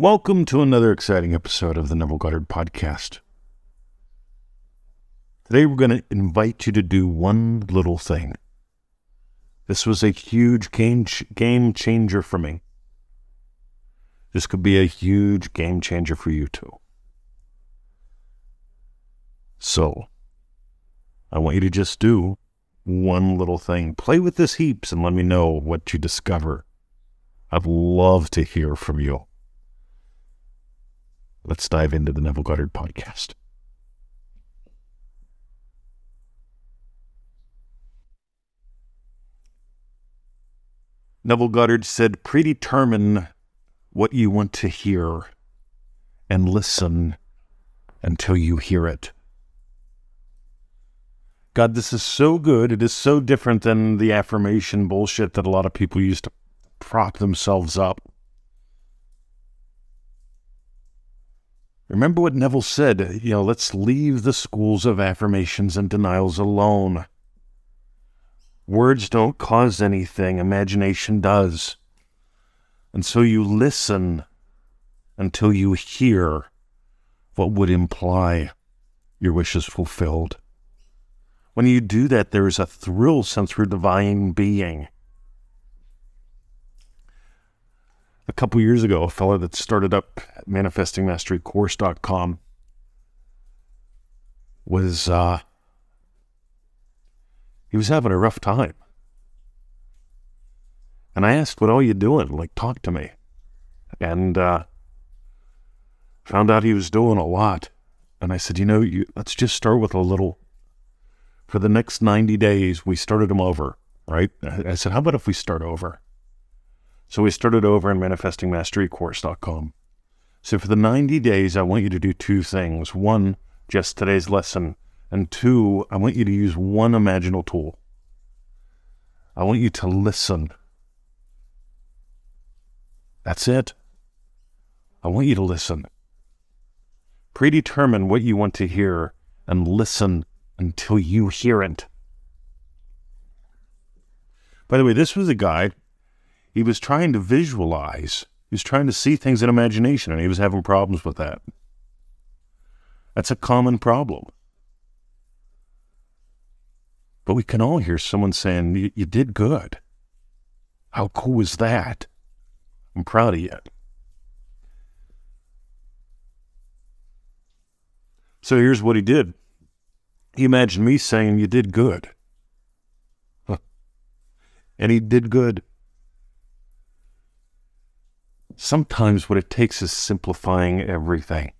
Welcome to another exciting episode of the Neville Goddard Podcast. Today we're going to invite you to do one little thing. This was a huge game, game changer for me. This could be a huge game changer for you too. So, I want you to just do one little thing. Play with this heaps and let me know what you discover. I'd love to hear from you. Let's dive into the Neville Goddard podcast. Neville Goddard said, predetermine what you want to hear and listen until you hear it. God, this is so good. It is so different than the affirmation bullshit that a lot of people used to prop themselves up. Remember what Neville said, you know, let's leave the schools of affirmations and denials alone. Words don't cause anything, imagination does. And so you listen until you hear what would imply your wish is fulfilled. When you do that, there is a thrill sent through divine being. A couple years ago, a fellow that started up manifestingmasterycourse.com was uh, he was having a rough time. And I asked, What are you doing? Like, talk to me. And uh, found out he was doing a lot. And I said, You know, you, let's just start with a little. For the next 90 days, we started him over, right? I said, How about if we start over? So we started over in manifestingmasterycourse.com. So for the 90 days, I want you to do two things. One, just today's lesson. And two, I want you to use one imaginal tool. I want you to listen. That's it. I want you to listen. Predetermine what you want to hear and listen until you hear it. By the way, this was a guy he was trying to visualize. He was trying to see things in imagination, and he was having problems with that. That's a common problem. But we can all hear someone saying, You, you did good. How cool is that? I'm proud of you. So here's what he did. He imagined me saying, You did good. And he did good. Sometimes what it takes is simplifying everything.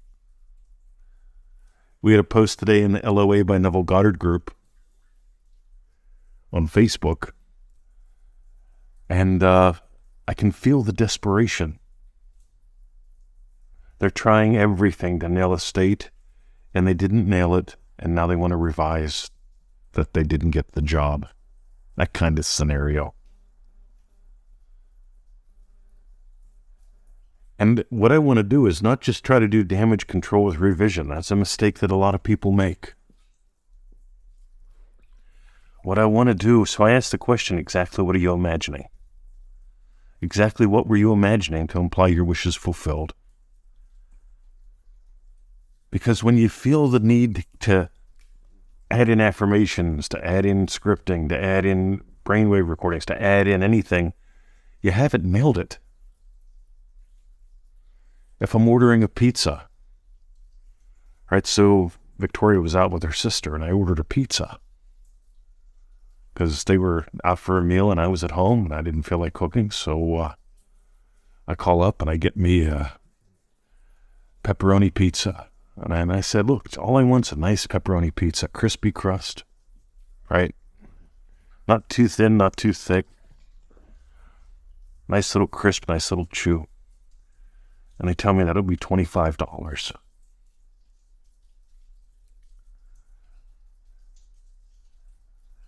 We had a post today in the LOA by Neville Goddard group on Facebook, and uh, I can feel the desperation. They're trying everything to nail a state, and they didn't nail it, and now they want to revise that they didn't get the job. That kind of scenario. And what I want to do is not just try to do damage control with revision. That's a mistake that a lot of people make. What I want to do, so I asked the question exactly what are you imagining? Exactly what were you imagining to imply your wishes fulfilled? Because when you feel the need to add in affirmations, to add in scripting, to add in brainwave recordings, to add in anything, you haven't nailed it if I'm ordering a pizza, right? So Victoria was out with her sister, and I ordered a pizza because they were out for a meal, and I was at home, and I didn't feel like cooking. So uh, I call up and I get me a pepperoni pizza, and I, and I said, "Look, all I want's a nice pepperoni pizza, crispy crust, right? Not too thin, not too thick." Nice little crisp, nice little chew and they tell me that'll be $25.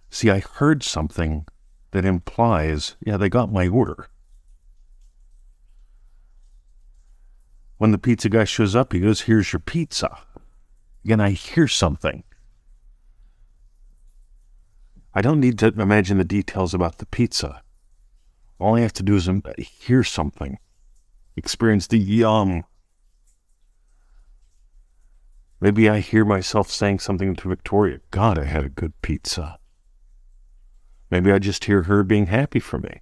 See, I heard something that implies, yeah, they got my order. When the pizza guy shows up, he goes, Here's your pizza. Again, I hear something. I don't need to imagine the details about the pizza. All I have to do is hear something experience the yum. Maybe I hear myself saying something to Victoria. God, I had a good pizza. Maybe I just hear her being happy for me.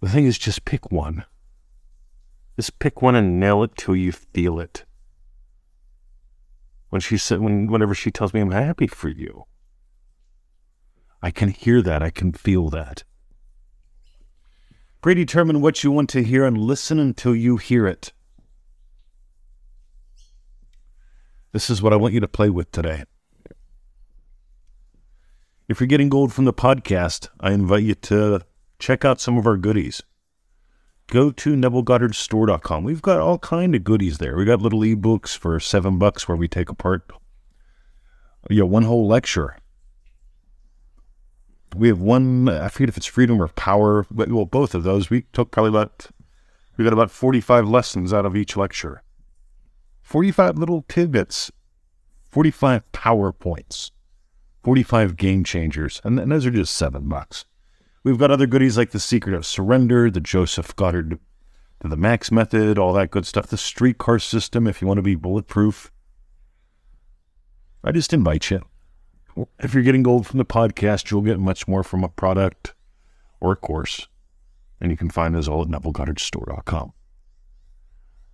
The thing is, just pick one. Just pick one and nail it till you feel it. When she said, when, whenever she tells me I'm happy for you, I can hear that. I can feel that. Predetermine what you want to hear and listen until you hear it. This is what I want you to play with today. If you're getting gold from the podcast, I invite you to check out some of our goodies. Go to NevilleGoddardStore.com. We've got all kind of goodies there. We got little ebooks for seven bucks where we take apart know, one whole lecture. We have one, I forget if it's freedom or power, but well, both of those. We took probably about, we got about 45 lessons out of each lecture. 45 little tidbits, 45 PowerPoints, 45 game changers, and, and those are just seven bucks. We've got other goodies like The Secret of Surrender, the Joseph Goddard, the Max Method, all that good stuff. The streetcar system, if you want to be bulletproof. I just invite you. If you're getting gold from the podcast, you'll get much more from a product or a course. And you can find those all at NevilleGoddardStore.com.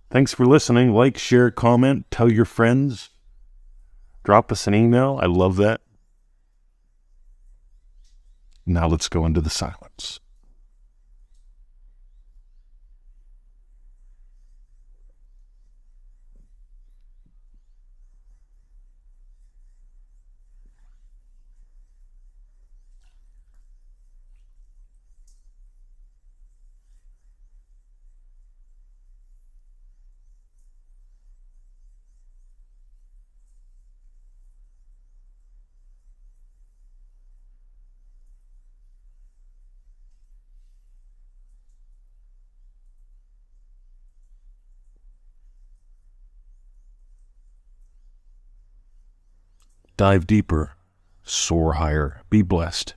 Thanks for listening. Like, share, comment, tell your friends. Drop us an email. I love that. Now let's go into the silence. Dive deeper, soar higher, be blessed.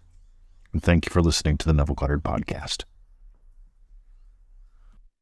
And thank you for listening to the Neville Goddard Podcast.